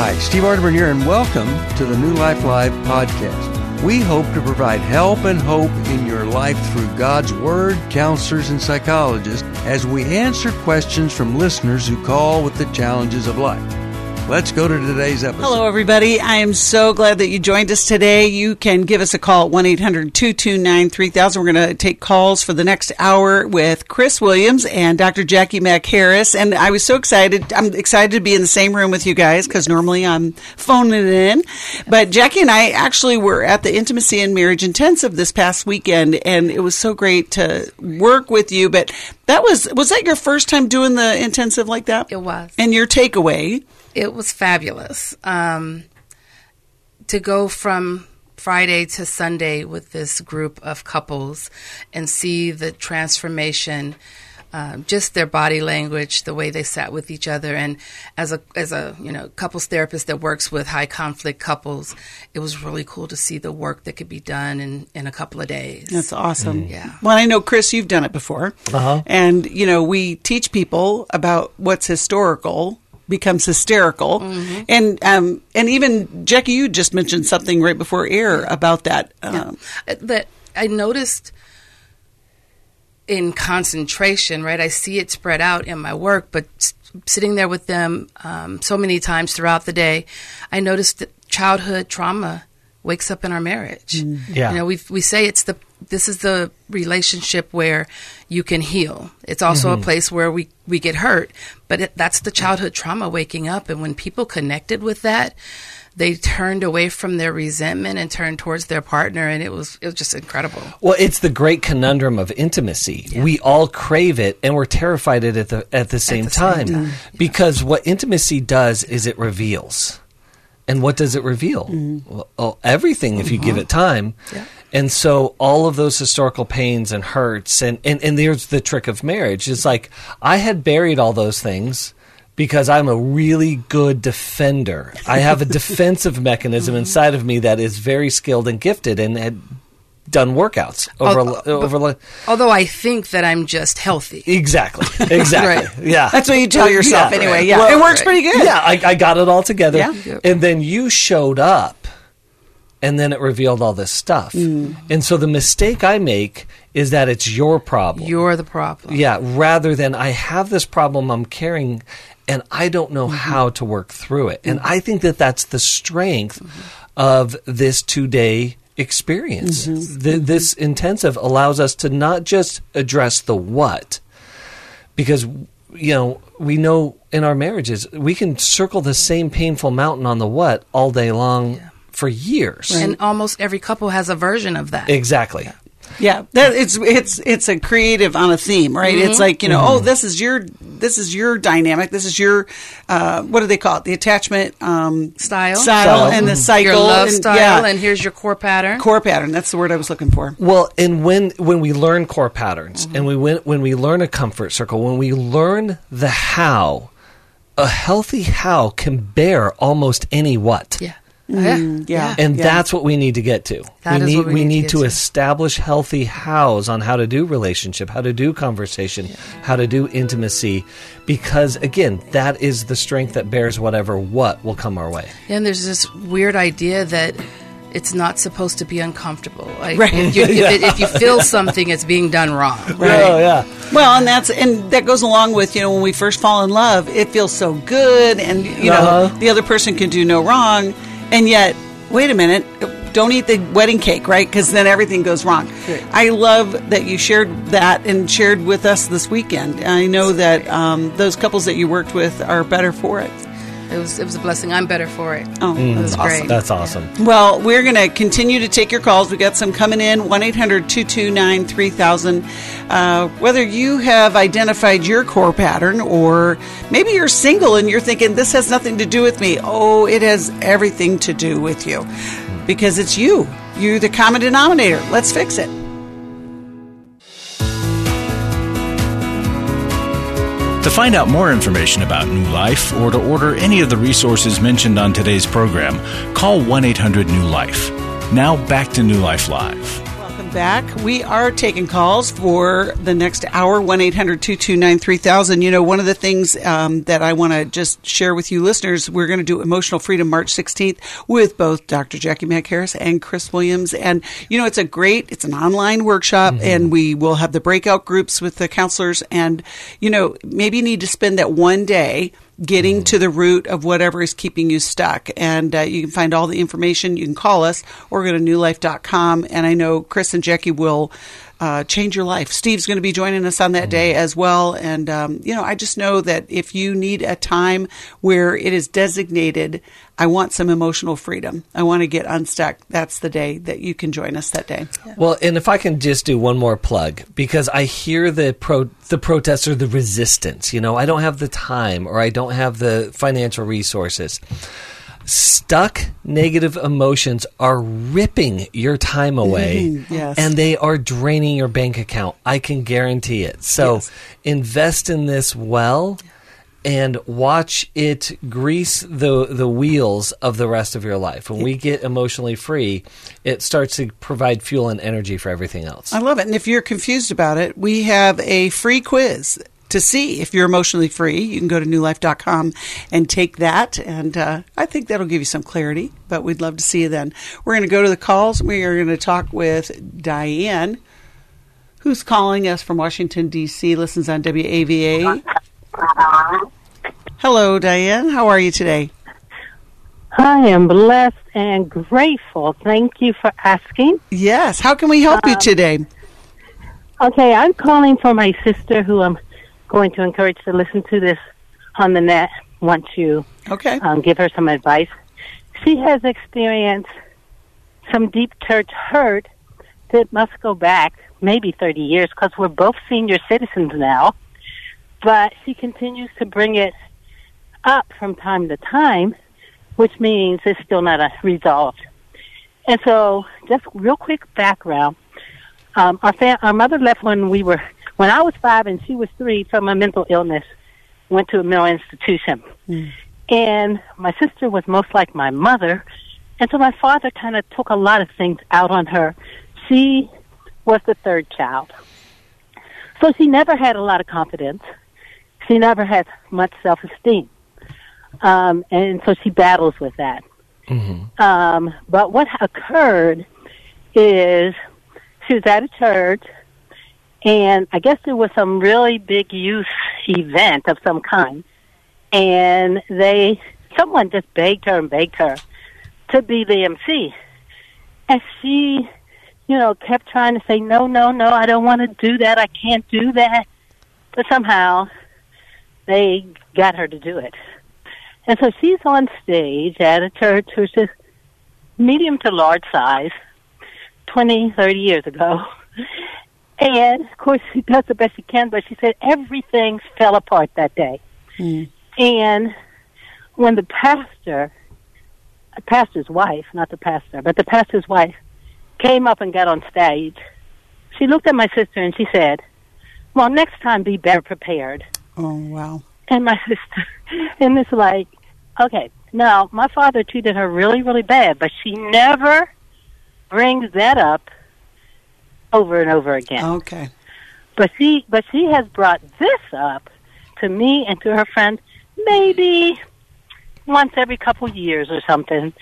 Hi, Steve Arterburn here, and welcome to the New Life Live podcast. We hope to provide help and hope in your life through God's Word, counselors, and psychologists as we answer questions from listeners who call with the challenges of life. Let's go to today's episode. Hello, everybody. I am so glad that you joined us today. You can give us a call at 1 800 229 3000. We're going to take calls for the next hour with Chris Williams and Dr. Jacqui Mack Harris. And I was so excited. I'm excited to be in the same room with you guys because normally I'm phoning it in. But Jacqui and I actually were at the Intimacy and Marriage Intensive this past weekend, and it was so great to work with you. But that was, was that your first time doing the intensive like that? It was. And your takeaway? It was fabulous. Um, to go from Friday to Sunday with this group of couples and see the transformation, um, just their body language, the way they sat with each other, and as a as a you know couples therapist that works with high conflict couples, it was really cool to see the work that could be done in in a couple of days. That's awesome. Yeah. Well, I know Chris, you've done it before, Uh-huh. and you know we teach people about what's historical becomes hysterical, and um, and even Jacqui, you just mentioned something right before air about that. Um, Uh, that I noticed in concentration, right? I see it spread out in my work, but sitting there with them um, so many times throughout the day, I noticed that childhood trauma wakes up in our marriage. Yeah. You know, we we say it's the this is the relationship where you can heal. It's also a mm-hmm. place where we we get hurt, but it, that's the childhood trauma waking up. And when people connected with that, they turned away from their resentment and turned towards their partner, and it was it was just incredible. Well, it's the great conundrum of intimacy. We all crave it, and we're terrified it at the at the same the same time, time. because what intimacy does is it reveals. And what does it reveal? Mm-hmm. Well, oh, everything if you give uh-huh. it time. Yeah. And so all of those historical pains and hurts and, and, and there's the trick of marriage. It's like I had buried all those things because I'm a really good defender. I have a defensive mechanism inside of me that is very skilled and gifted and had done workouts over Al- over but- Although I think that I'm just healthy. exactly exactly yeah that's what you tell yourself Yeah. anyway. Yeah, Well, it works right. pretty good. yeah I, I got it all together Yeah. Yep. and then you showed up and then it revealed all this stuff Mm. and so the mistake I make is that it's your problem You're the problem. yeah rather than I have this problem I'm carrying and I don't know mm-hmm. how to work through it and mm. I think that that's the strength mm-hmm. of this two day experience. Mm-hmm. Th- this intensive allows us to not just address the what because you know we know in our marriages we can circle the same painful mountain on the what all day long for years. And almost every couple has a version of that. exactly. Yeah, that it's it's it's a creative on a theme, right? It's like you know, oh, this is your this is your dynamic. This is your uh, what do they call it? The attachment um, Style. style, Style. and the Mhm. cycle, Your love and, style, yeah, and here's your core pattern. core pattern. That's the word I was looking for. Well, and when when we learn core patterns, and we when, when we learn a comfort circle, when we learn the how, a healthy how can bear almost any what. yeah. Yeah. yeah. And Yeah. that's what we need to get to. That we is need what we we need to need get to to. establish healthy hows on how to do relationship, how to do conversation, how to do intimacy, because again, that is the strength that bears whatever what will come our way. And there's this weird idea that it's not supposed to be uncomfortable. Like Right. if, you, if, it, if you feel something, it's being done wrong. Oh yeah. Well, and that's and that goes along with you know when we first fall in love, it feels so good, and you know Uh-huh. the other person can do no wrong, and yet wait a minute, don't eat the wedding cake, right? Because then everything goes wrong. I love that you shared that and shared with us this weekend. I know that um, those couples that you worked with are better for it. It was it was a blessing. I'm better for it. Oh, it was that's great. That's awesome. Well, we're going to continue to take your calls. we got some coming in 1 800 229 3000. Uh, Whether you have identified your core pattern or maybe you're single and you're thinking, this has nothing to do with me. Oh, it has everything to do with you because it's you. You're the common denominator. Let's fix it. To find out more information about New Life or to order any of the resources mentioned on today's program, call 1 800 New Life. Now back to New Life Live. Welcome back. We are taking calls for the next hour, 1 800 229 3000. You know, one of the things um, that I want to just share with you listeners, we're going to do Emotional Freedom March 16th with both Dr. Jacqui Mack Harris and Chris Williams. And, you know, it's a great, it's an online workshop, mm-hmm. and we will have the breakout groups with the counselors. And, you know, maybe you need to spend that one day getting to the root of whatever is keeping you stuck. And uh, you can find all the information. You can call us or go to newlife.com. And I know Chris and Jacqui will uh, change your life. Steve's going to be joining us on that mm-hmm. day as well. And, um, you know, I just know that if you need a time where it is designated, I want some emotional freedom. I want to get unstuck. That's the day that you can join us that day. Yeah. Well, and if I can just do one more plug, because I hear the pro, the protests or the resistance, you know, I don't have the time or I don't have the financial resources stuck negative emotions are ripping your time away mm-hmm, yes. and they are draining your bank account. I can guarantee it. So yes. invest in this well and watch it grease the the wheels of the rest of your life. When we get emotionally free, it starts to provide fuel and energy for everything else. I love it. And if you're confused about it, we have a free quiz to see if you're emotionally free. You can go to newlife.com and take that. And uh, I think that'll give you some clarity, but we'd love to see you then. We're going to go to the calls. We are going to talk with Diane, who's calling us from Washington, D.C., listens on WAVA. Hello, Diane. How are you today? I am blessed and grateful. Thank you for asking. Yes. How can we help um, you today? Okay, I'm calling for my sister who I'm going to encourage to listen to this on the net once you okay. um, give her some advice. She has experienced some deep church hurt that must go back maybe 30 years because we're both senior citizens now. But she continues to bring it up from time to time, which means it's still not a resolved. And so, just real quick background. Um, our, fa- our mother left when we were when I was five and she was three from a mental illness, went to a mental institution. Mm. And my sister was most like my mother. And so my father kind of took a lot of things out on her. She was the third child. So she never had a lot of confidence. She never had much self esteem. Um, and so she battles with that. Mm-hmm. Um, but what occurred is she was at a church and I guess there was some really big youth event of some kind. And they, someone just begged her and begged her to be the MC. And she, you know, kept trying to say, no, no, no, I don't want to do that. I can't do that. But somehow they got her to do it. And so she's on stage at a church which is medium to large size, twenty, thirty years ago. And of course, she does the best she can, but she said everything fell apart that day. Mm. And when the pastor, the pastor's wife, not the pastor, but the pastor's wife, came up and got on stage, she looked at my sister and she said, Well, next time be better prepared. Oh, wow. And my sister, and it's like, okay, now my father treated her really, really bad, but she never brings that up over and over again. Okay. But she but she has brought this up to me and to her friend maybe once every couple years or something.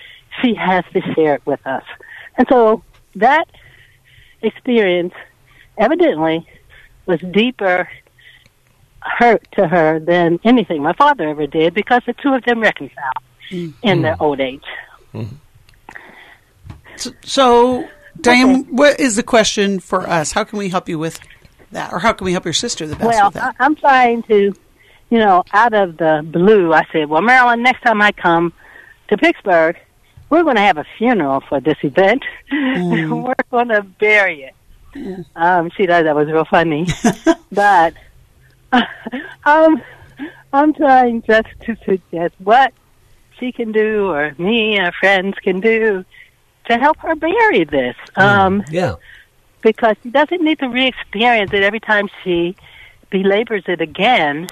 She has to share it with us. And so that experience evidently was deeper hurt to her than anything my father ever did because the two of them reconciled mm-hmm. in their old age. Mm-hmm. So, so Diane, okay. what is the question for us? How can we help you with that, or how can we help your sister the best well, with that? I'm trying to, you know, out of the blue, I said, well, Marilyn, next time I come to Pittsburgh, we're going to have a funeral for this event. Mm. we're going to bury it. Mm. Um, she thought that was real funny, but um, I'm trying just to suggest what she can do, or me, and friends can do to help her bury this. Mm, um, yeah. Because she doesn't need to re-experience it every time she belabors it again,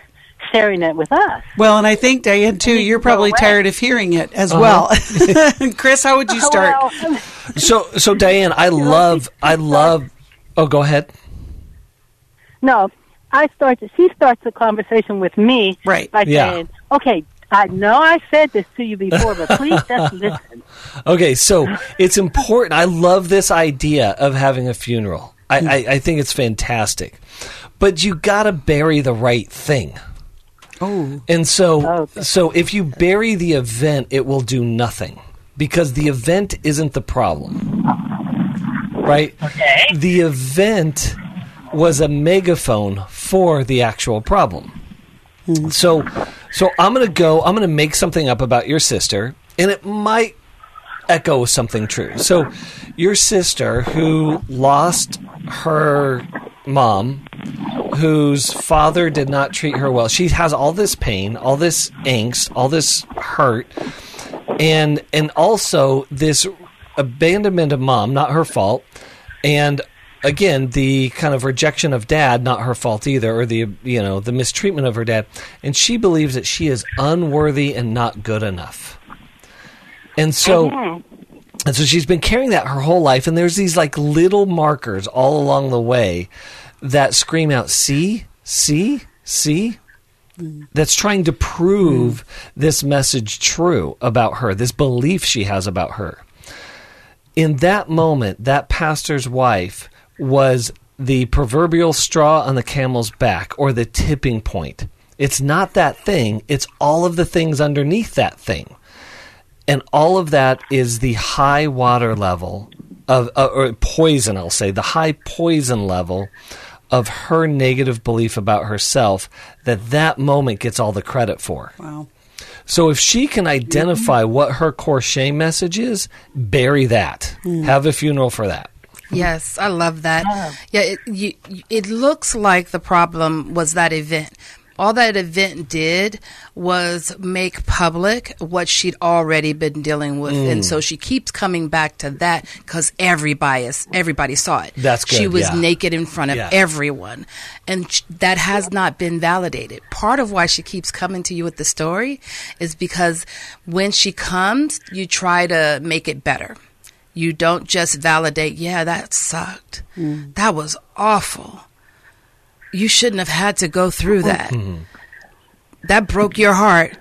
sharing it with us. Well, and I think Diane too, you're probably tired of hearing it as uh-huh. well. Chris, how would you start? Well, So, so Diane, I love, I love. Oh, go ahead. No, I start. She starts the conversation with me Right. by Yeah. saying, "Okay, I know I said this to you before, but please just listen." Okay, so it's important. I love this idea of having a funeral. I, I, I think it's fantastic, but you got to bury the right thing. Oh, And so, oh, Okay. so if you bury the event, it will do nothing because the event isn't the problem, right? Okay. The event was a megaphone for the actual problem. Hmm. So, so I'm going to go. I'm going to make something up about your sister, and it might echo something true. So, your sister who lost her mom, whose father did not treat her well. She has all this pain, all this angst, all this hurt, and and also this abandonment of mom, not her fault, and again the kind of rejection of dad, not her fault either, or the you know the mistreatment of her dad, and she believes that she is unworthy and not good enough, and so. Mm-hmm. And so she's been carrying that her whole life, and there's these like little markers all along the way that scream out, see, see, see. That's trying to prove mm-hmm. this message true about her, this belief she has about her. In that moment, that pastor's wife was the proverbial straw on the camel's back or the tipping point. It's not that thing, it's all of the things underneath that thing. And all of that is the high water level of uh, or poison i'll say the high poison level of her negative belief about herself that that moment gets all the credit for. Wow. so if she can identify what her core shame message is bury that. Have a funeral for that Yes, I love that. Yeah, it, you, it looks like the problem was that event. All that event did was make public what she'd already been dealing with, and mm. so she keeps coming back to that because everybody is, everybody saw it. That's good. She was yeah. naked in front of Yeah. everyone, and sh- that has not been validated. Part of why she keeps coming to you with the story is because when she comes, you try to make it better. You don't just validate, yeah, that sucked. Mm. That was awful. You shouldn't have had to go through mm-hmm. that. That broke your heart.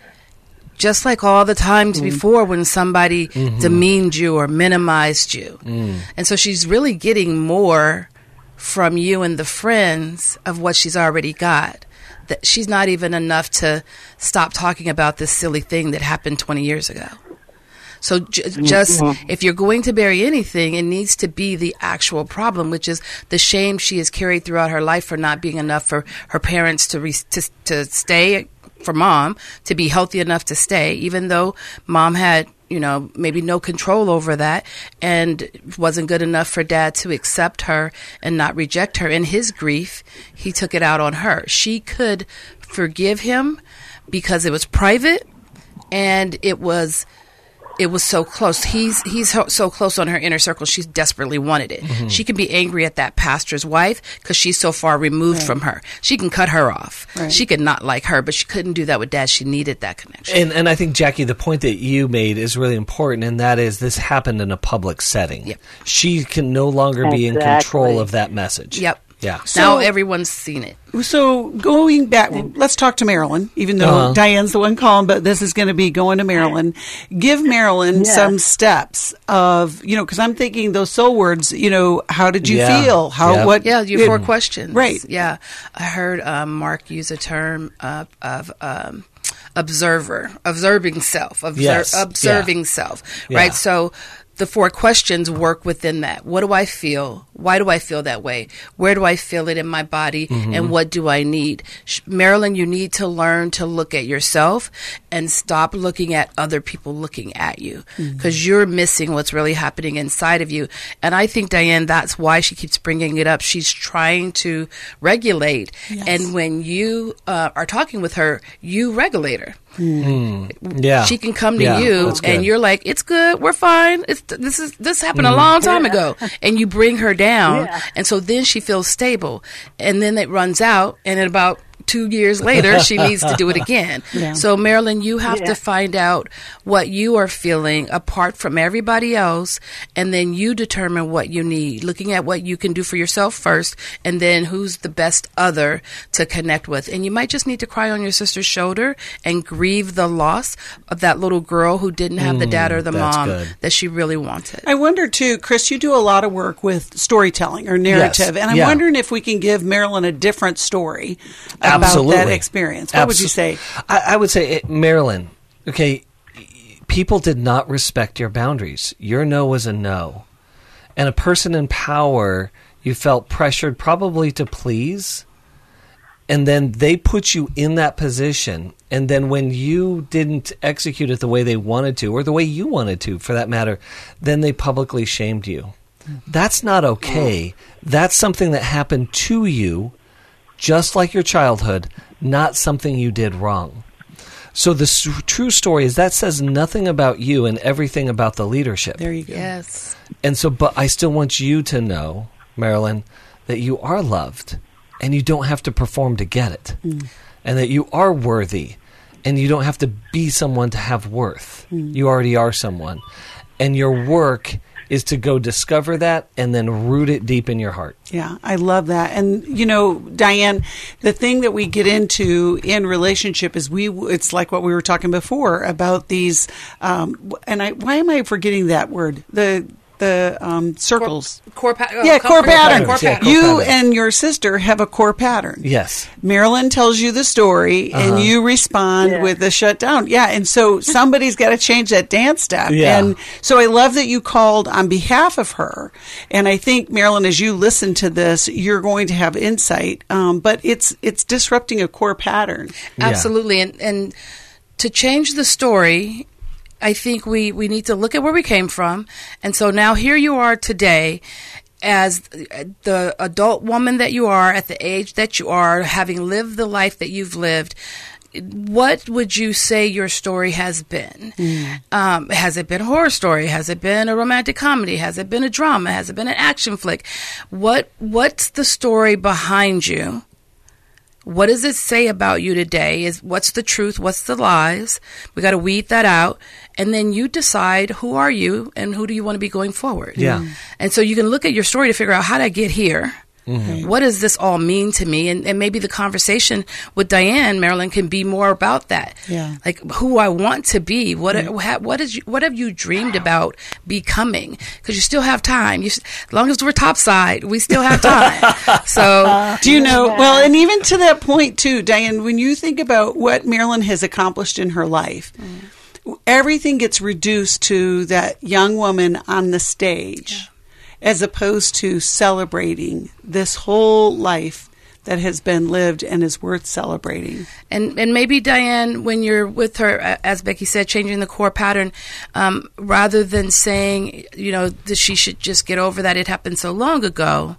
Just like all the times mm. before when somebody mm-hmm. demeaned you or minimized you. Mm. And so she's really getting more from you and the friends of what she's already got. That she's not even enough to stop talking about this silly thing that happened 20 years ago. So j- mm-hmm. just if you're going to bury anything, it needs to be the actual problem, which is the shame she has carried throughout her life for not being enough for her parents to re- to, to stay for mom to be healthy enough to stay, even though mom had you know maybe no control over that and wasn't good enough for dad to accept her and not reject her. In his grief, he took it out on her. She could forgive him because it was private and it was it was so close. He's he's so close on her inner circle. She desperately wanted it. Mm-hmm. She can be angry at that pastor's wife because she's so far removed from her. She can cut her off. Right. She could not like her, but she couldn't do that with dad. She needed that connection. and and i think jacqui the point that you made is really important and that is this happened in a public setting Yep. she can no longer be in control of that message yep. Yeah now So- everyone's seen it. So going back, let's talk to Marilyn, even though Uh-huh. Diane's the one calling, but this is going to be going to Marilyn. Give Marilyn Yeah. some steps of, you know, because I'm thinking those soul words, you know, how did you Yeah. feel? How, Yeah. what? Yeah, your it- four questions. Right. Yeah, I heard um, Mark use a term uh, of um, observer, observing self, obser- Yes. observing Yeah. self. Yeah. Right. So the four questions work within that. What do I feel? Why do I feel that way? Where do I feel it in my body? Mm-hmm. And what do I need? Sh- Marilyn, you need to learn to look at yourself and stop looking at other people looking at you because you're missing what's really happening inside of you. And I think, Diane, that's why she keeps bringing it up. She's trying to regulate. And when you uh, are talking with her, you regulate her Hmm. yeah. She can come to Yeah, you and you're like it's good. We're fine. It's this is this happened a hmm. long time ago. And you bring her down. Yeah. and so then she feels stable. And then it runs out. And in about two years later, she needs to do it again. Yeah. So, Marilyn, you have Yeah. to find out what you are feeling apart from everybody else, and then you determine what you need, looking at what you can do for yourself first, and then who's the best other to connect with. And you might just need to cry on your sister's shoulder and grieve the loss of that little girl who didn't have the dad or the mm, mom good. that she really wanted. I wonder too, Chris, you do a lot of work with storytelling or narrative, and I'm Yeah. wondering if we can give Marilyn a different story about Absolutely. that experience. What would you say? I, I would say, it, Marilyn, okay, people did not respect your boundaries. Your no was a no. And a person in power, you felt pressured probably to please. And then they put you in that position. And then when you didn't execute it the way they wanted to, or the way you wanted to, for that matter, then they publicly shamed you. Mm-hmm. That's not okay. That's something that happened to you, just like your childhood, not something you did wrong. So the s- true story is that says nothing about you and everything about the leadership. There you go. Yes. And so, but I still want you to know, Marilyn, that you are loved and you don't have to perform to get it. Mm. And that you are worthy and you don't have to be someone to have worth. Mm. You already are someone. And your work is to go discover that and then root it deep in your heart. Yeah, I love that. And you know, Diane, the thing that we get into in relationship is we. It's like what we were talking before about these. Um, and I, why am I forgetting that word? The the um, circles. Core, pa- uh, yeah, core, pattern. Core Yeah, core you pattern. and your sister have a core pattern. Yes. Marilyn tells you the story and you respond Yeah. with a shutdown. Yeah. And so somebody's got to change that dance step. Yeah. And so I love that you called on behalf of her. And I think, Marilyn, as you listen to this, you're going to have insight. Um, but it's, it's disrupting a core pattern. Yeah. Absolutely. And, and to change the story, I think we, we need to look at where we came from. And so now here you are today as the adult woman that you are at the age that you are, having lived the life that you've lived. What would you say your story has been? Um, has it been a horror story? Has it been a romantic comedy? Has it been a drama? Has it been an action flick? What What's the story behind you? What does it say about you today? Is what's the truth? What's the lies? We got to weed that out, and then you decide who are you and who do you want to be going forward. Yeah. And so you can look at your story to figure out how did I get here. Mm-hmm. What does this all mean to me? And, and maybe the conversation with Diane Marilyn can be more about that. Yeah. Like who I want to be. What mm-hmm. ha- what is you, what have you dreamed about becoming? Because you still have time. You, as long as we're topside, we still have time. so Do you know? Well, and even to that point, too, Diane, when you think about what Marilyn has accomplished in her life, mm. everything gets reduced to that young woman on the stage as opposed to celebrating this whole life that has been lived and is worth celebrating. And and maybe Diane, when you're with her, as Becky said, changing the core pattern, um, rather than saying, you know, that she should just get over that it happened so long ago,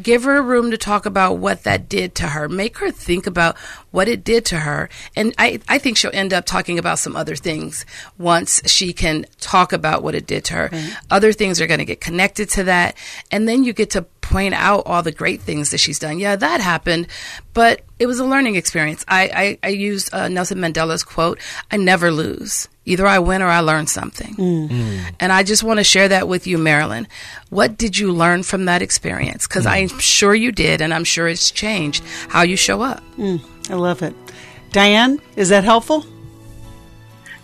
give her room to talk about what that did to her. Make her think about what it did to her. And I, I think she'll end up talking about some other things once she can talk about what it did to her. Other things are going to get connected to that. And then you get to point out all the great things that she's done. Yeah, that happened, but it was a learning experience. I, I, I used uh, Nelson Mandela's quote I never lose. Either I win or I learn something. Mm. Mm. And I just want to share that with you, Marilyn. What did you learn from that experience? Because mm. I'm sure you did, and I'm sure it's changed how you show up. I love it. Diane, is that helpful?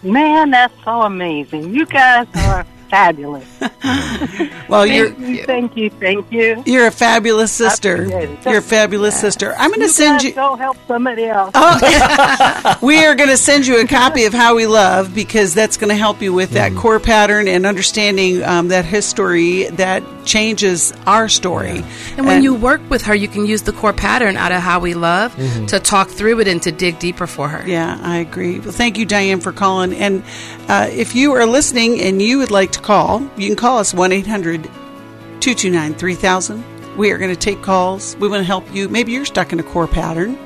Man, that's so amazing. You guys are fabulous. Well, you're Thank you, thank you, thank you. you're a fabulous sister. You're a fabulous sister. I'm going to send guys you. go help somebody else. we are going to send you a copy of How We Love because that's going to help you with that core pattern and understanding um, that history that changes our story. And when you work with her, you can use the core pattern out of how we love to talk through it and to dig deeper for her. Yeah, I agree. Well, thank you, Diane, for calling. And uh, if you are listening and you would like to call, you can call us 1 800 229 3000. We are going to take calls. We want to help you. Maybe you're stuck in a core pattern.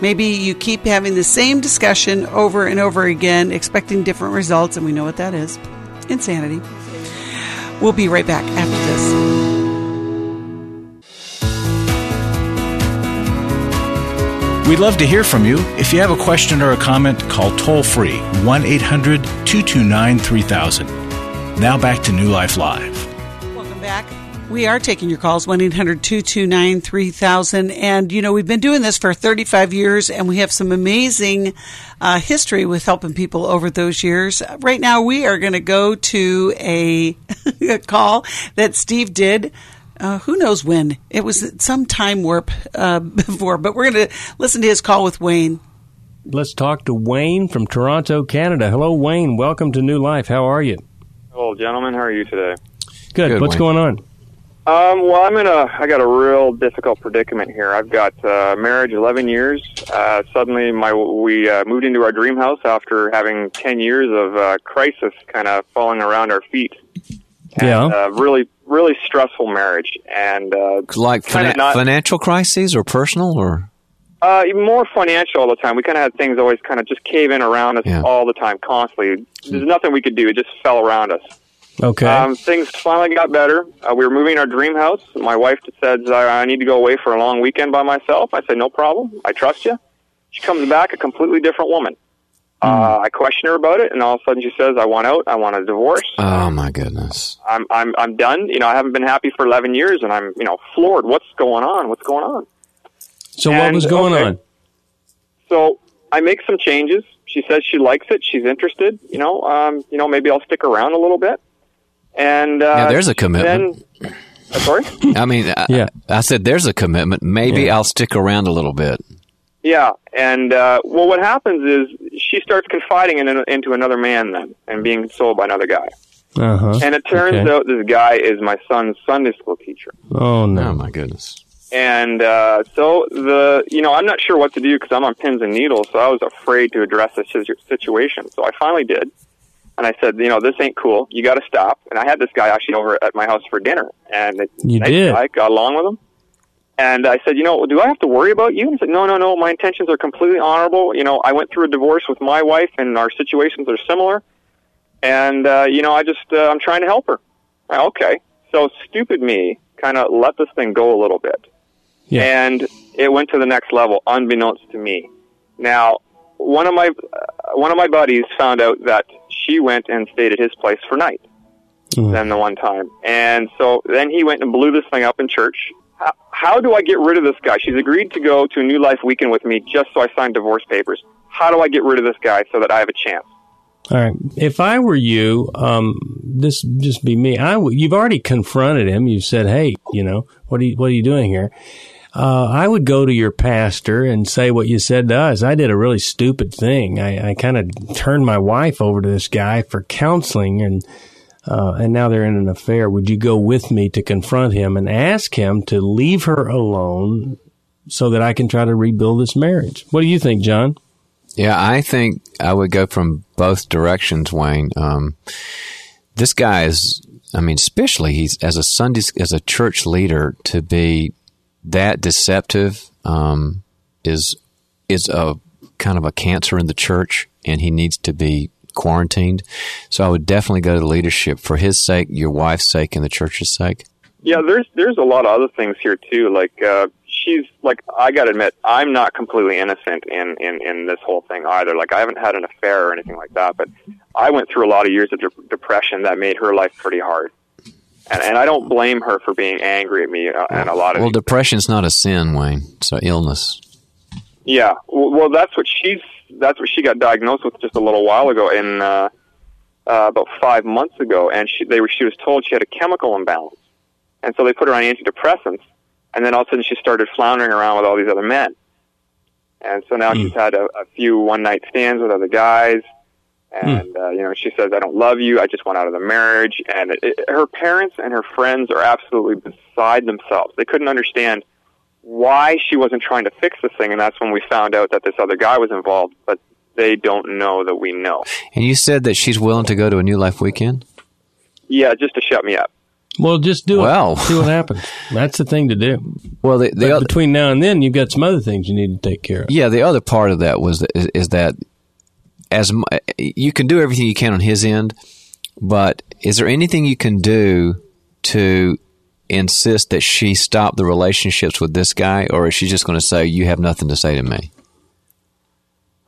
Maybe you keep having the same discussion over and over again, expecting different results, and we know what that is insanity. We'll be right back after this. We'd love to hear from you. If you have a question or a comment, call toll free 1 800 229 3000. Now back to New Life Live. Welcome back. We are taking your calls, 1 800 229 3000. And, you know, we've been doing this for 35 years and we have some amazing uh, history with helping people over those years. Right now, we are going to go to a, a call that Steve did. Uh, who knows when? It was some time warp uh, before, but we're going to listen to his call with Wayne. Let's talk to Wayne from Toronto, Canada. Hello, Wayne. Welcome to New Life. How are you? Hello, gentlemen. How are you today? Good. Good, What's Wayne. going on? Um, well, I'm in a. I got a real difficult predicament here. I've got uh, marriage 11 years. Uh, suddenly, my we uh, moved into our dream house after having 10 years of uh, crisis kind of falling around our feet. And, Yeah. Uh, really, really stressful marriage, and uh, Like Kinda not- financial crises or personal or uh, more financial all the time. We kind of had things always kind of just cave in around us Yeah. all the time, constantly. There's nothing we could do. It just fell around us. Okay. Um, things finally got better. Uh, we were moving our dream house. My wife said, I I need to go away for a long weekend by myself. I said, no problem. I trust you. She comes back a completely different woman. Uh, I question her about it, and all of a sudden she says, I want out. I want a divorce. oh my goodness. I'm, I'm, I'm done. You know, I haven't been happy for 11 years, and I'm, you know, floored. What's going on? What's going on? so what was going okay. on? So I make some changes. She says she likes it. She's interested. You know, um, you know, maybe I'll stick around a little bit. And uh, Yeah, there's a commitment. Then, uh, sorry. I mean, I, Yeah. I said there's a commitment. Maybe Yeah. I'll stick around a little bit. Yeah, and uh, well, what happens is she starts confiding in, into another man then, and being sold by another guy. Uh huh. And it turns Okay. out this guy is my son's Sunday school teacher. Oh Oh no. my goodness. And uh, so the, you know, I'm not sure what to do because I'm on pins and needles. So I was afraid to address this situation. So I finally did, and I said, you know, this ain't cool. You got to stop. And I had this guy actually over at my house for dinner, and it, You nice did? I got along with him. And I said, you know, do I have to worry about you? And he said, no, no, no. My intentions are completely honorable. You know, I went through a divorce with my wife, and our situations are similar. And uh, you know, I just uh, I'm trying to help her. Uh, Okay, so stupid me kind of let this thing go a little bit, Yeah. and it went to the next level, unbeknownst to me. Now, one of my uh, one of my buddies found out that she went and stayed at his place for night. Then the one time, and so then he went and blew this thing up in church. How, do I get rid of this guy? She's agreed to go to a New Life weekend with me just so I sign divorce papers. How do I get rid of this guy so that I have a chance? All right. If I were you, um, this just be me. I w- you've already confronted him. You've said, "Hey, you know, what are you, what are you doing here?" Uh, I would go to your pastor and say what you said to us. I did a really stupid thing. I, I kind of turned my wife over to this guy for counseling, and uh, and now they're in an affair. Would you go with me to confront him and ask him to leave her alone so that I can try to rebuild this marriage? What do you think, John? Yeah, I think I would go from both directions, Wayne. Um, this guy is, I mean, especially he's as a Sunday as a church leader to be that deceptive um, is is a kind of a cancer in the church, and he needs to be quarantined. So I would definitely go to the leadership for his sake, your wife's sake, and the church's sake. Yeah, there's there's a lot of other things here too. Like uh, she's like I got to admit, I'm not completely innocent in in in this whole thing either. Like I haven't had an affair or anything like that, but I went through a lot of years of de- depression that made her life pretty hard. And and I don't blame her for being angry at me uh, and a lot of Well, depression's not a sin, Wayne. It's an illness. Yeah, well, that's what she's. That's what she got diagnosed with just a little while ago, in uh, uh, about five months ago, and she they were she was told she had a chemical imbalance, and so they put her on antidepressants, and then all of a sudden she started floundering around with all these other men, and so now she's had a, a few one night stands with other guys, and uh, you know she says I don't love you, I just want out of the marriage, and it, it, her parents and her friends are absolutely beside themselves. They couldn't understand why she wasn't trying to fix this thing, and that's when we found out that this other guy was involved. But they don't know that we know. And you said that she's willing to go to a New Life weekend? Yeah, just to shut me up. Well, just do Well. it. See what happens. That's the thing to do. Well, the, the other, between now and then, you've got some other things you need to take care of. yeah, the other part of that was is, is that as mu- you can do everything you can on his end, but is there anything you can do to insist that she stop the relationships with this guy, or is she just going to say you have nothing to say to me?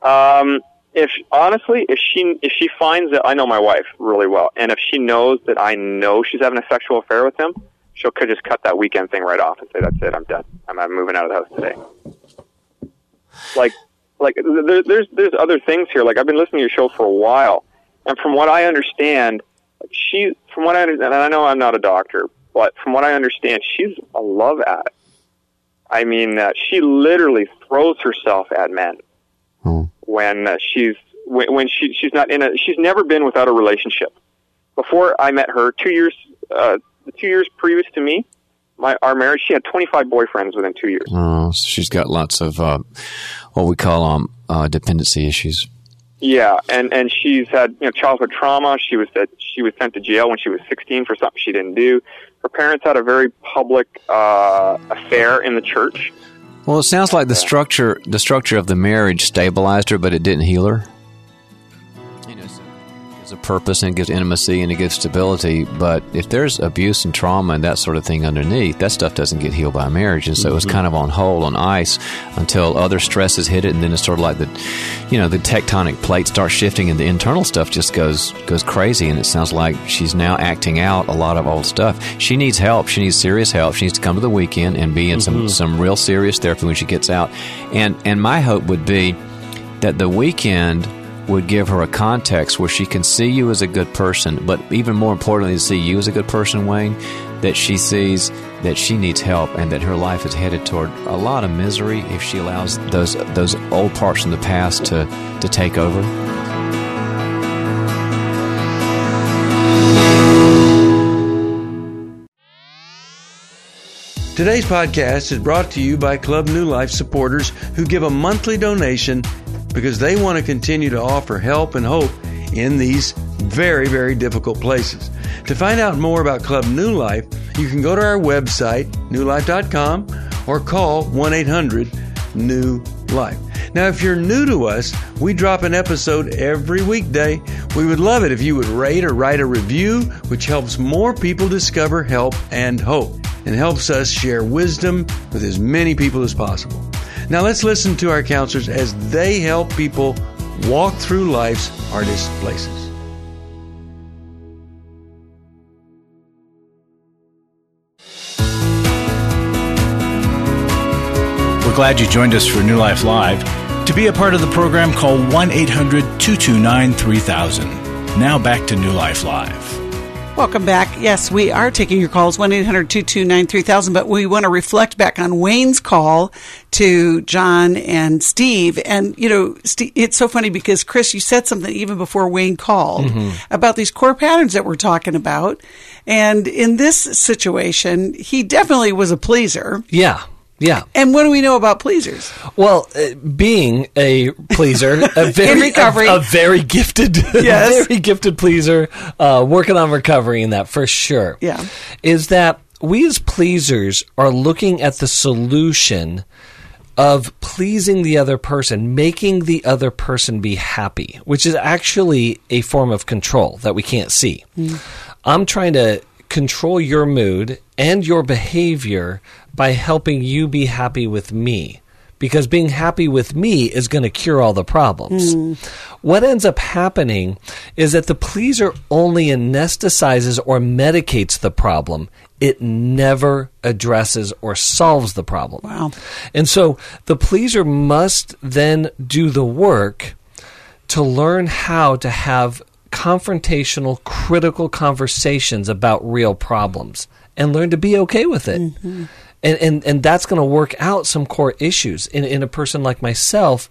Um, if honestly, if she if she finds that I know my wife really well, and if she knows that I know she's having a sexual affair with him, she'll could just cut that weekend thing right off and say, "That's it, I'm done. I'm, I'm moving out of the house today." Like, like there, there's there's other things here. Like I've been listening to your show for a while, and from what I understand, she from what I understand, and I know I'm not a doctor, but from what I understand, she's a love addict. I mean, uh, she literally throws herself at men when uh, she's when, when she she's not in a she's never been without a relationship. Before I met her, two years uh, two years previous to me, my our marriage, she had 25 boyfriends within two years. Oh, so she's got lots of uh, what we call um, uh, dependency issues. Yeah, and and she's had you know childhood trauma. She was that she was sent to jail when she was 16 for something she didn't do. Her parents had a very public uh, affair in the church. Well, it sounds like the structure the structure of the marriage stabilized her, but it didn't heal her. Gives a purpose and gives intimacy and it gives stability. But if there's abuse and trauma and that sort of thing underneath, that stuff doesn't get healed by marriage. And so it was mm-hmm. kind of on hold, on ice, until other stresses hit it, and then it's sort of like the, you know, the tectonic plate starts shifting, and the internal stuff just goes goes crazy. And it sounds like she's now acting out a lot of old stuff. She needs help. She needs serious help. She needs to come to the weekend and be in some mm-hmm. some real serious therapy when she gets out. And and my hope would be that the weekend would give her a context where she can see you as a good person, but even more importantly, to see you as a good person, Wayne, that she sees that she needs help and that her life is headed toward a lot of misery if she allows those those old parts from the past to, to take over. Today's podcast is brought to you by Club New Life supporters who give a monthly donation because they want to continue to offer help and hope in these very, very difficult places. To find out more about Club New Life, you can go to our website, newlife.com, or call 1 800 New Life. Now, if you're new to us, we drop an episode every weekday. We would love it if you would rate or write a review, which helps more people discover help and hope and helps us share wisdom with as many people as possible. Now, let's listen to our counselors as they help people walk through life's hardest places. We're glad you joined us for New Life Live. To be a part of the program, call 1 800 229 3000. Now back to New Life Live. Welcome back. Yes, we are taking your calls, 1 800 229 3000. But we want to reflect back on Wayne's call to John and Steve. And, you know, Steve, it's so funny because, Chris, you said something even before Wayne called mm-hmm. about these core patterns that we're talking about. And in this situation, he definitely was a pleaser. Yeah. Yeah. And what do we know about pleasers? Well, uh, being a pleaser, a very, recovery. a, a very gifted, Yes. very gifted pleaser, uh, working on recovery in that for sure. Yeah. is that we as pleasers are looking at the solution of pleasing the other person, making the other person be happy, which is actually a form of control that we can't see. I'm trying to control your mood and your behavior by helping you be happy with me. Because being happy with me is going to cure all the problems. Hmm. What ends up happening is that the pleaser only anesthetizes or medicates the problem. It never addresses or solves the problem. Wow. And so the pleaser must then do the work to learn how to have confrontational, critical conversations about real problems and learn to be okay with it. Mm-hmm. And, and, and that's going to work out some core issues in, in a person like myself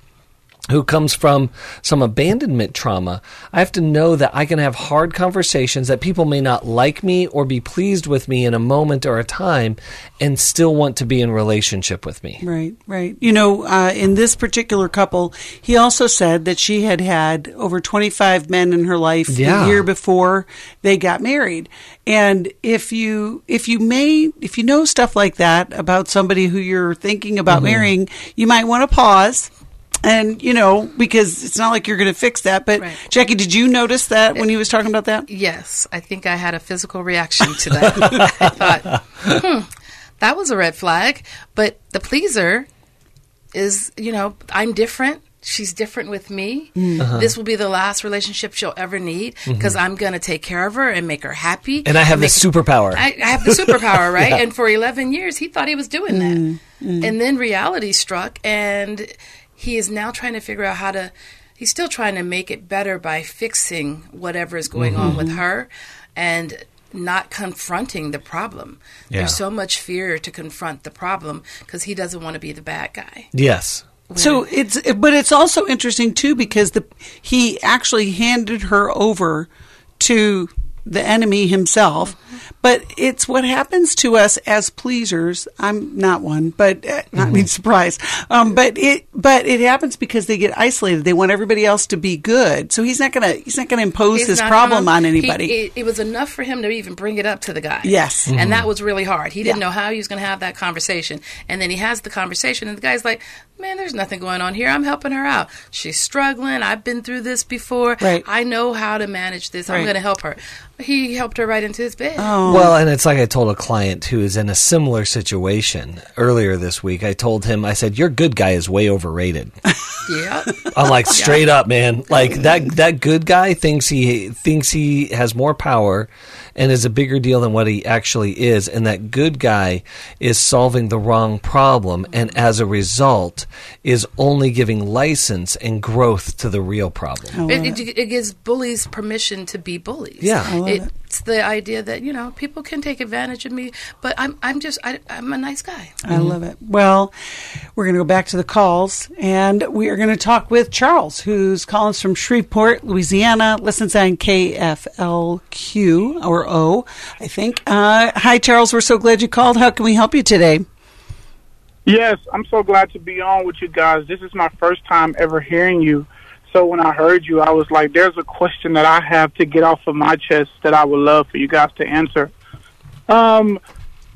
who comes from some abandonment trauma, I have to know that I can have hard conversations that people may not like me or be pleased with me in a moment or a time and still want to be in relationship with me. Right, right. You know, uh, in this particular couple, he also said that she had had over 25 men in her life Yeah. the year before they got married. And if you, if you may, if you know stuff like that about somebody who you're thinking about Mm-hmm. marrying, you might want to pause. And, you know, because it's not like you're going to fix that. But Right. Jacqui, did you notice that when he was talking about that? Yes, I think I had a physical reaction to that. I thought, hmm, that was a red flag. But the pleaser is, you know, I'm different. she's different with me. Mm. Uh-huh. This will be the last relationship she'll ever need because I'm going to take care of her and make her happy. Mm-hmm. And I have make this superpower. I, I have the superpower, right? Yeah. And for 11 years, he thought he was doing that. Mm, And then reality struck, and he is now trying to figure out how to. He's still trying to make it better by fixing whatever is going on Mm-hmm. with her and not confronting the problem. Yeah. There's so much fear to confront the problem because he doesn't want to be the bad guy. yes. So it's, but it's also interesting too because the he actually handed her over to the enemy himself. But it's what happens to us as pleasers. I'm not one, but uh, not mean surprise. Um, but it, but it happens because they get isolated. They want everybody else to be good. So he's not gonna, he's not gonna impose He's his problem gonna- on he- anybody. it, it was enough for him to even bring it up to the guy. Yes. And that was really hard. He didn't Yeah. know how he was going to have that conversation. And then he has the conversation, and the guy's like, Man, there's nothing going on here. I'm helping her out. She's struggling. I've been through this before. Right. I know how to manage this. I'm going to help her. He helped her right into his bed. Oh. Well, and it's like I told a client who is in a similar situation earlier this week. I told him, I said, "Your good guy is way overrated." Yeah. I'm like straight up, man. Like that that good guy thinks he thinks he has more power and is a bigger deal than what he actually is, and that good guy is solving the wrong problem, and as a result, is only giving license and growth to the real problem. It, it, it gives bullies permission to be bullies. Yeah. I love it's the idea that you know people can take advantage of me, but I'm I'm just I, I'm a nice guy. I love it. Well, we're going to go back to the calls, and we are going to talk with Charles, who's calling us from Shreveport, Louisiana. Listens on KFLQ or O, I think. Uh, hi, Charles. We're so glad you called. How can we help you today? Yes, I'm so glad to be on with you guys. This is my first time ever hearing you. So when I heard you, I was like, there's a question that I have to get off of my chest that I would love for you guys to answer. Um,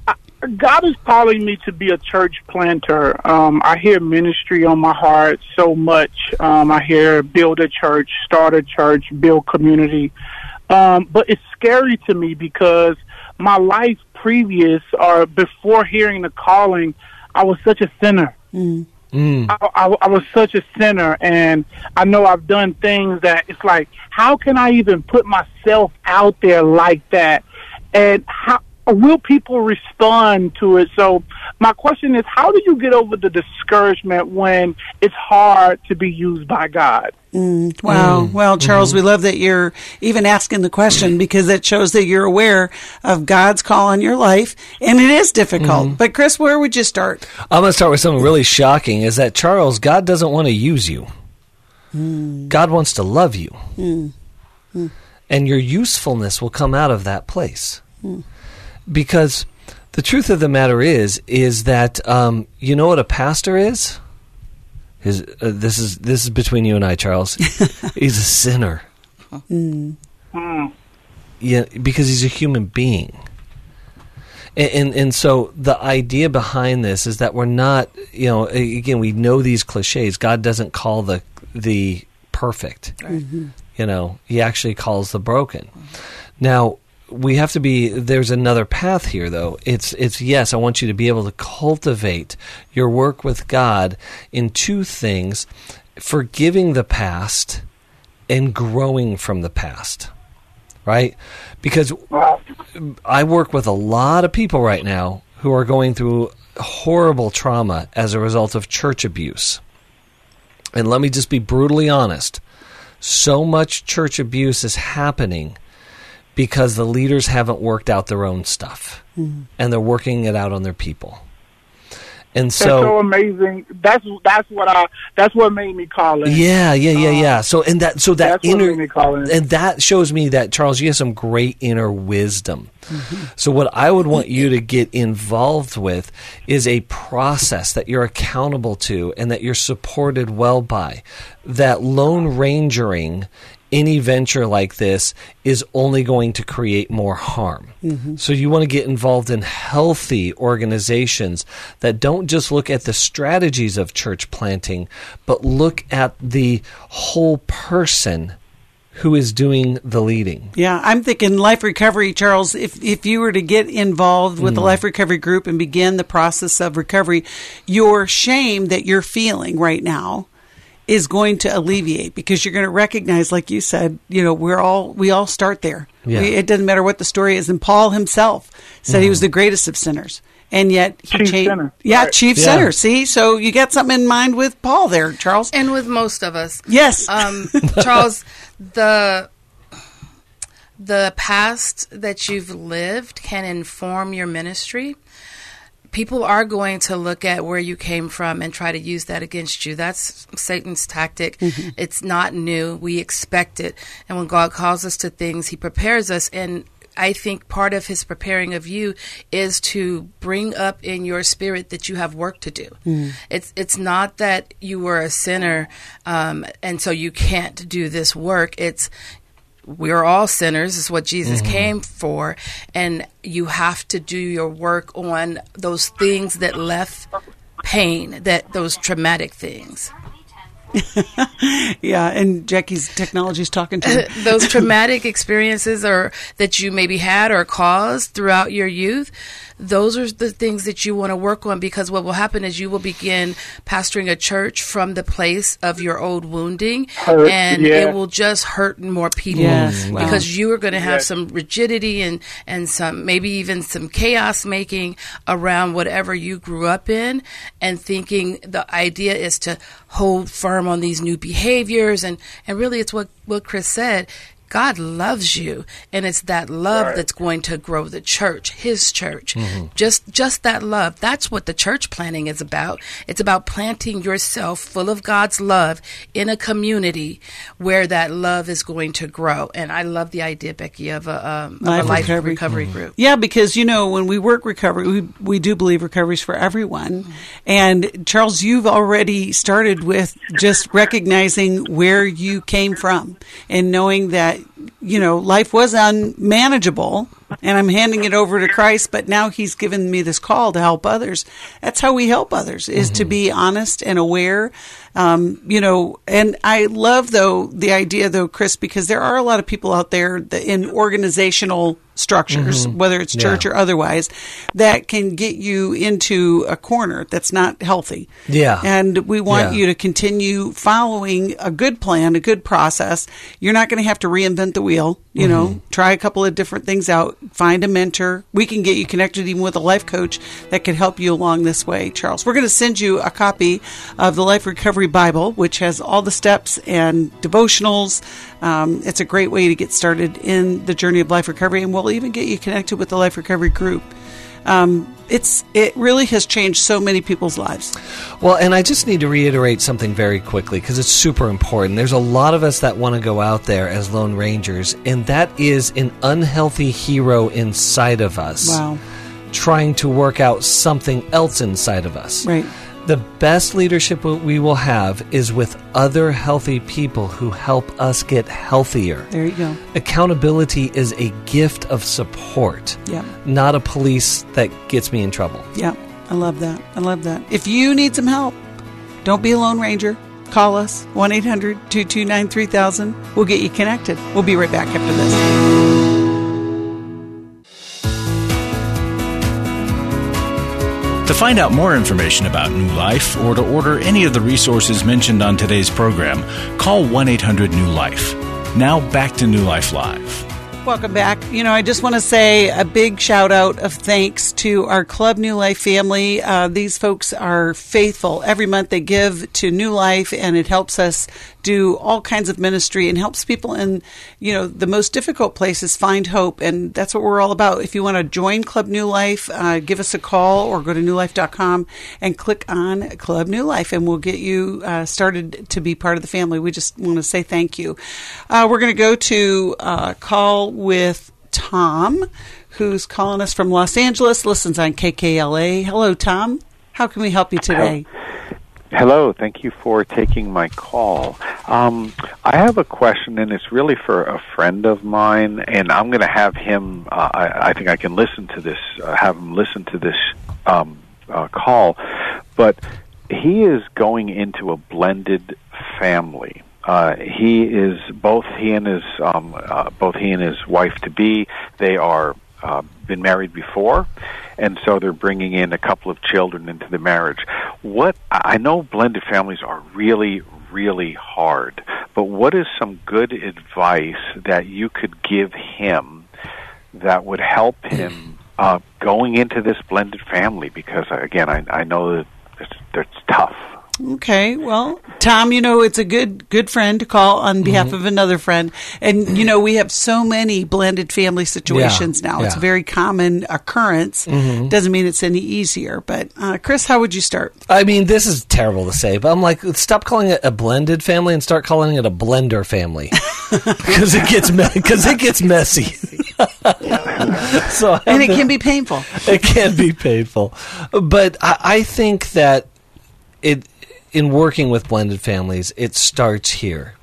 I- God is calling me to be a church planter. Um, I hear ministry on my heart so much. Um, I hear build a church, start a church, build community. Um, but it's scary to me because my life previous or before hearing the calling, I was such a sinner. Mm. Mm. I, I, I was such a sinner, and I know I've done things that it's like, how can I even put myself out there like that? And how will people respond to it? So, my question is, how do you get over the discouragement when it's hard to be used by God? Mm, wow. Mm-hmm. Well, Charles, we love that you're even asking the question mm-hmm. because it shows that you're aware of God's call on your life, and it is difficult. But, Chris, where would you start? I'm going to start with something really shocking is that Charles, God doesn't want to use you. Mm. God wants to love you. Mm. Mm. And your usefulness will come out of that place. Because the truth of the matter is is that um, you know what a pastor is? His, uh, this is this is between you and I, Charles. he's a sinner. Yeah, because he's a human being. And, and and so the idea behind this is that we're not, you know, again, we know these cliches. God doesn't call the the perfect. You know, He actually calls the broken. Now we have to be. There's another path here, though. It's it's yes, I want you to be able to cultivate your work with God in two things: forgiving the past and growing from the past. Right? Because I work with a lot of people right now who are going through horrible trauma as a result of church abuse. And let me just be brutally honest so much church abuse is happening because the leaders haven't worked out their own stuff mm-hmm. and they're working it out on their people. And That's so so amazing. That's that's what I. That's what made me call it. yeah, yeah, yeah, yeah. Uh-huh. So and that so that That's what inner made me call in. and that shows me that Charles, you have some great inner wisdom. Mm-hmm. So what I would want you to get involved with is a process that you're accountable to and that you're supported well by. That lone rangering any venture like this is only going to create more harm. Mm-hmm. So you want to get involved in healthy organizations that don't just look at the strategies of church planting, but look at the whole person who is doing the leading. Yeah, I'm thinking life recovery, Charles. If if you were to get involved with the mm. life recovery group and begin the process of recovery, your shame that you're feeling right now is going to alleviate because you're going to recognize, like you said, you know, we're all we all start there. Yeah. We, it doesn't matter what the story is. And Paul himself said he was the greatest of sinners, and yet he Chief changed. sinner. Yeah, Right. chief Yeah. sinner. See, so you got something in mind with Paul there, Charles. and with most of us. Yes. Um, Charles, the the past that you've lived can inform your ministry. People are going to look at where you came from and try to use that against you. That's Satan's tactic. It's not new. We expect it. And when God calls us to things, he prepares us and I think part of his preparing of you is to bring up in your spirit that you have work to do. It's it's not that you were a sinner um, and so you can't do this work. It's we're all sinners is what jesus mm-hmm. came for. And you have to do your work on those things that left pain that those traumatic things. Yeah, and Jacqui's technology is talking to him. those traumatic experiences or that you maybe had or caused throughout your youth those are the things that you want to work on because what will happen is you will begin pastoring a church from the place of your old wounding Hurt, and yeah. it will just hurt more people Yes, mm, wow. because you are going to have Yes. some rigidity and and some maybe even some chaos making around whatever you grew up in and thinking the idea is to hold firm on these new behaviors and and really it's what what Chris said God loves you and it's that love that's going to grow the church his church. Mm-hmm. Just just that love. That's what the church planting is about. It's about planting yourself full of God's love in a community where that love is going to grow. And I love the idea Becky of a, um, of Life a life recovery. recovery, mm-hmm. group. Yeah, because you know when we work recovery, we we do believe recovery is for everyone. Mm-hmm. And Charles, you've already started with just recognizing where you came from and knowing that you know life was unmanageable, and I'm handing it over to Christ. But now He's given me this call to help others. That's how we help others: is to mm-hmm. be honest and aware. Um, you know, and I love though the idea though, Chris, because there are a lot of people out there that in organizational structures, whether it's church Yeah. or otherwise, that can get you into a corner that's not healthy. Yeah. And we want Yeah. you to continue following a good plan, a good process. You're not going to have to reinvent the wheel. You know, try a couple of different things out. Find a mentor. We can get you connected even with a life coach that can help you along this way, Charles. We're going to send you a copy of the Life Recovery Bible, which has all the steps and devotionals. Um, it's a great way to get started in the journey of life recovery, and we'll even get you connected with the Life Recovery group. Um, it's it really has changed so many people's lives. Well, and I just need to reiterate something very quickly because it's super important. There's a lot of us that want to go out there as Lone Rangers, and that is an unhealthy hero inside of us. Wow. Trying to work out something else inside of us. Right. The best leadership we will have is with other healthy people who help us get healthier. There you go. Accountability is a gift of support, Yeah. not a police that gets me in trouble. Yeah, I love that. I love that. If you need some help, don't be a Lone Ranger. Call us 1 800 229 3000. We'll get you connected. We'll be right back after this. Find out more information about New Life or to order any of the resources mentioned on today's program, call 1 800 New Life. Now back to New Life Live. Welcome back. You know, I just want to say a big shout out of thanks to our Club New Life family. Uh, these folks are faithful. Every month they give to New Life, and it helps us do all kinds of ministry and helps people in, you know, the most difficult places find hope. And that's what we're all about. If you want to join Club New Life, uh, give us a call or go to newlife.com and click on Club New Life, and we'll get you uh, started to be part of the family. We just want to say thank you. Uh, we're going to go to uh, call with Tom, who's calling us from Los Angeles, listens on KKLA. Hello, Tom. How can we help you today? Hello, thank you for taking my call. Um, I have a question, and it's really for a friend of mine, and I'm going to have him. Uh, I, I think I can listen to this. Uh, have him listen to this um, uh, call, but he is going into a blended family. Uh, he is both he and his um, uh, both he and his wife to be. They are uh, been married before, and so they're bringing in a couple of children into the marriage. What I know, blended families are really, really hard. But what is some good advice that you could give him that would help him uh, going into this blended family? Because again, I, I know that it's, it's tough. Okay, well, Tom, you know it's a good good friend to call on behalf Mm-hmm. of another friend, and you know we have so many blended family situations now. It's a. Mm-hmm. very common occurrence. Doesn't mean it's any easier. But uh, Chris, how would you start? I mean, this is terrible to say, but I'm like, stop calling it a blended family and start calling it a blender family because it gets because it gets messy. so And it can be painful. it can be painful, but I, I think that it in working with blended families, it starts here.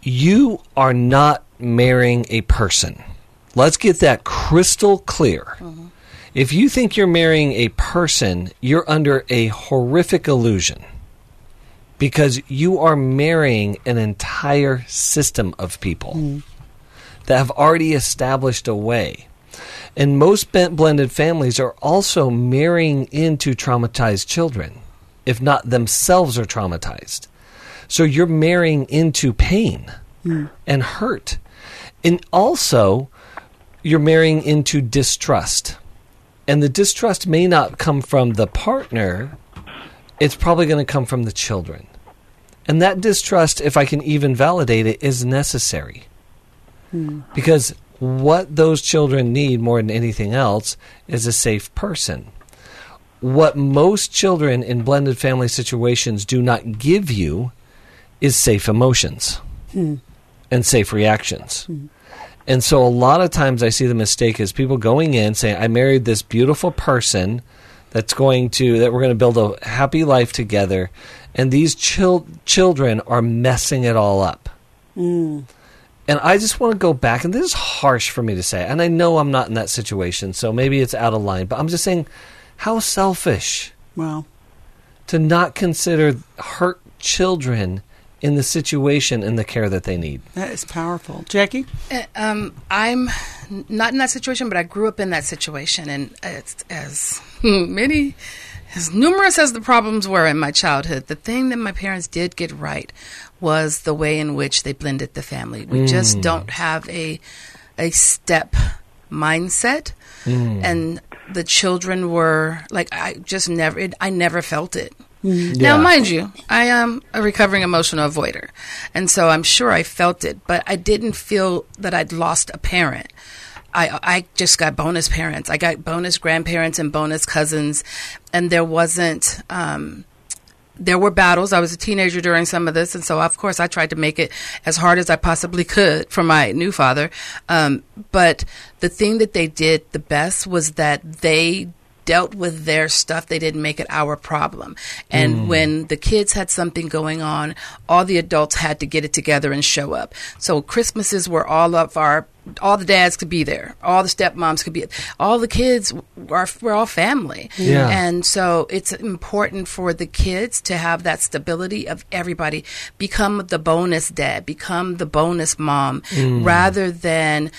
You are not marrying a person. Let's get that crystal clear. Mm-hmm. If you think you're marrying a person, you're under a horrific illusion because you are marrying an entire system of people mm-hmm. that have already established a way. And most blended families are also marrying into traumatized children, if not themselves are traumatized. So you're marrying into pain hmm. and hurt. And also, you're marrying into distrust. And the distrust may not come from the partner, it's probably going to come from the children. And that distrust, if I can even validate it, is necessary. Hmm. Because what those children need more than anything else is a safe person. What most children in blended family situations do not give you is safe emotions hmm. and safe reactions. Hmm. And so a lot of times I see the mistake is people going in saying, I married this beautiful person that's going to, that we're going to build a happy life together. And these chil- children are messing it all up. Hmm. And I just want to go back, and this is harsh for me to say, and I know I'm not in that situation, so maybe it's out of line, but I'm just saying, how selfish Well, to not consider hurt children in the situation and the care that they need. that is powerful, Jacqui. Uh, Um, I'm not in that situation, but I grew up in that situation, and as, as many, as numerous as the problems were in my childhood, the thing that my parents did get right was the way in which they blended the family. We just don't have a a step mindset, and the children were like I just never, it, I never felt it. Now, mind you, I am a recovering emotional avoider. And so I'm sure I felt it, but I didn't feel that I'd lost a parent. I, I just got bonus parents. I got bonus grandparents and bonus cousins. And there wasn't, um, there were battles. I was a teenager during some of this, and so of course I tried to make it as hard as I possibly could for my new father. Um, but the thing that they did the best was that they dealt with their stuff. They didn't make it our problem. And when the kids had something going on, all the adults had to get it together and show up. So Christmases were all of our all the dads could be there. All the stepmoms could be. All the kids are we're all family. Yeah. And so it's important for the kids to have that stability of everybody become the bonus dad, become the bonus mom, mm. rather than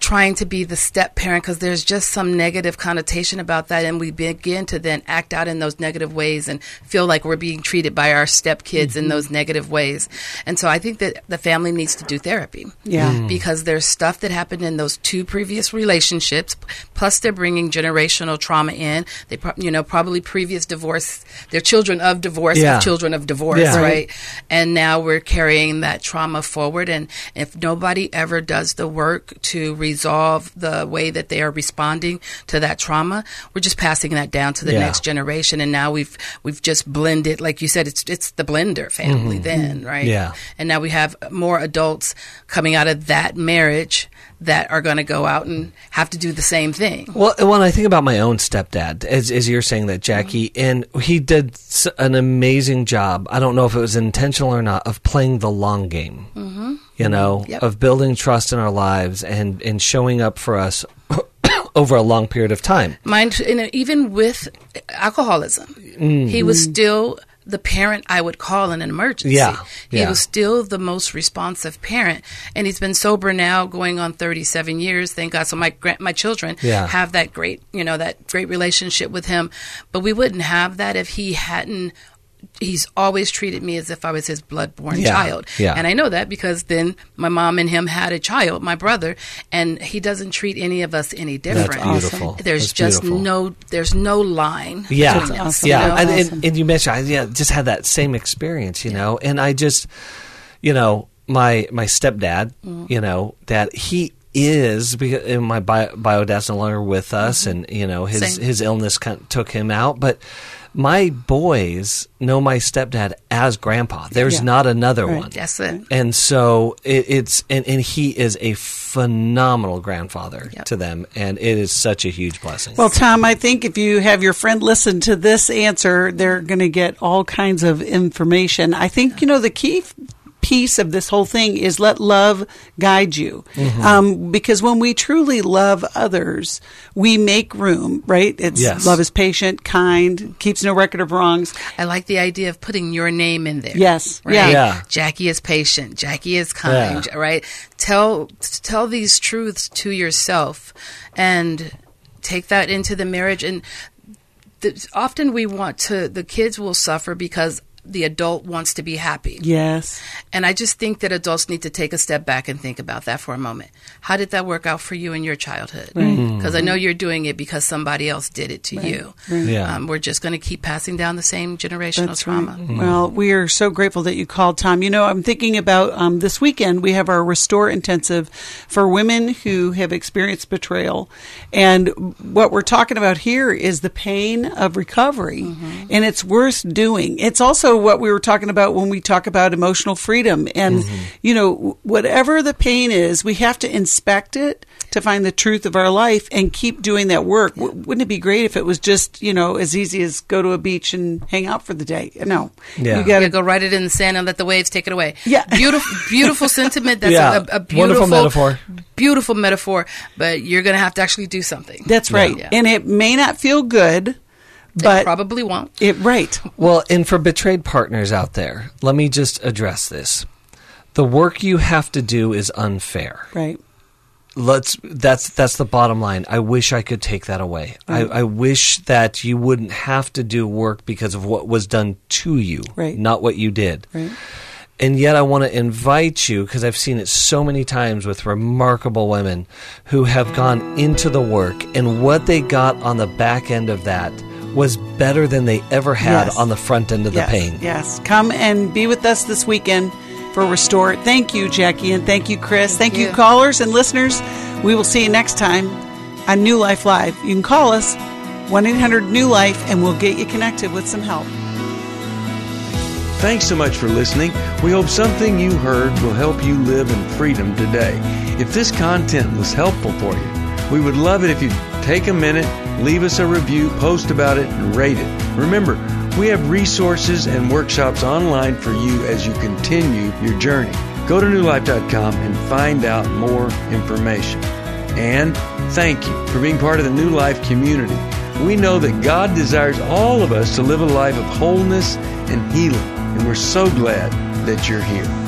trying to be the step parent because there's just some negative connotation about that and we begin to then act out in those negative ways and feel like we're being treated by our step kids in mm-hmm. those negative ways and so i think that the family needs to do therapy Yeah. Mm. because there's stuff that happened in those two previous relationships plus they're bringing generational trauma in they pro- you know probably previous divorce they're children of divorce Yeah. of children of divorce Yeah. right and now we're carrying that trauma forward and if nobody ever does the work to resolve the way that they are responding to that trauma we're just passing that down to the Yeah. next generation and now we've we've just blended like you said it's it's the blender family then right Mm-hmm. Yeah. and now we have more adults coming out of that marriage that are going to go out and have to do the same thing Well, when I think about my own stepdad, as, as you're saying that, Jacqui, and he did an amazing job. I don't know if it was intentional or not of playing the long game. Mm-hmm. You know, Yep. of building trust in our lives and and showing up for us over a long period of time. Mind, you know, even with alcoholism, he mm-hmm. was still the parent I would call in an emergency. Yeah, He yeah. was still the most responsive parent, and he's been sober now, going on thirty-seven years. Thank God. So my my children Yeah. have that great, you know, that great relationship with him. But we wouldn't have that if he hadn't he's always treated me as if I was his blood-born Yeah, child. yeah. And I know that because then my mom and him had a child, my brother, and he doesn't treat any of us any different. That's beautiful. There's That's just beautiful. no there's no line. Yeah, between us, yeah, you know? and, and, and you mentioned I yeah, just had that same experience, you know, and I just, you know, my my stepdad, Mm. you know, that he is because and my bio, bio dad's no longer with us, and you know his Mm-hmm. Same. his illness kind of took him out, but. My boys know my stepdad as grandpa. There's Yeah. not another Right. one. That's it. And so it, it's and, and he is a phenomenal grandfather Yep. to them, and it is such a huge blessing. Well, Tom, I think if you have your friend listen to this answer, they're going to get all kinds of information. I think, you know, the key f- piece of this whole thing is let love guide you. Mm-hmm. Um, because when we truly love others, we make room, right? It's Yes. love is patient, kind, keeps no record of wrongs. I like the idea of putting your name in there. Yes. Right? Yeah. Yeah. Jacqui is patient. Jacqui is kind. Yeah. Right. Tell tell these truths to yourself, and take that into the marriage. And th- often we want to. The kids will suffer because the adult wants to be happy. Yes. And I just think that adults need to take a step back and think about that for a moment. How did that work out for you in your childhood? Because I know you're doing it because somebody else did it to you. Yeah. Um, we're just going to keep passing down the same generational That's trauma. right. Well, we are so grateful that you called, Tom. You know, I'm thinking about um, this weekend. We have our Restore Intensive for women who have experienced betrayal, and what we're talking about here is the pain of recovery, and it's worth doing. It's also what we were talking about when we talk about emotional freedom, and mm-hmm. you know, whatever the pain is, we have to inspect it to find the truth of our life and keep doing that work. W- Wouldn't it be great if it was just you know as easy as go to a beach and hang out for the day? No, Yeah. you got to go write it in the sand and let the waves take it away. Yeah. beautiful, beautiful sentiment. That's Yeah. a, a beautiful Wonderful metaphor. Beautiful metaphor. But you're going to have to actually do something. That's right, Yeah. and it may not feel good, It but probably won't. it right. Well, and for betrayed partners out there, let me just address this. The work you have to do is unfair. Right. Let's that's that's the bottom line. I wish I could take that away. I, I wish that you wouldn't have to do work because of what was done to you, Right. not what you did. Right. And yet, I want to invite you because I've seen it so many times with remarkable women who have gone into the work, and what they got on the back end of that was better than they ever had Yes. on the front end of the pain. Yes. Come and be with us this weekend for Restore. Thank you, Jacqui, and thank you, Chris. Thank, you. you. callers and listeners. We will see you next time on New Life Live. You can call us 1 800 New Life, and we'll get you connected with some help. Thanks so much for listening. We hope something you heard will help you live in freedom today. If this content was helpful for you, we would love it if you'd take a minute, leave us a review, post about it, and rate it. Remember, we have resources and workshops online for you as you continue your journey. Go to newlife.com and find out more information. And thank you for being part of the New Life community. We know that God desires all of us to live a life of wholeness and healing, and we're so glad that you're here.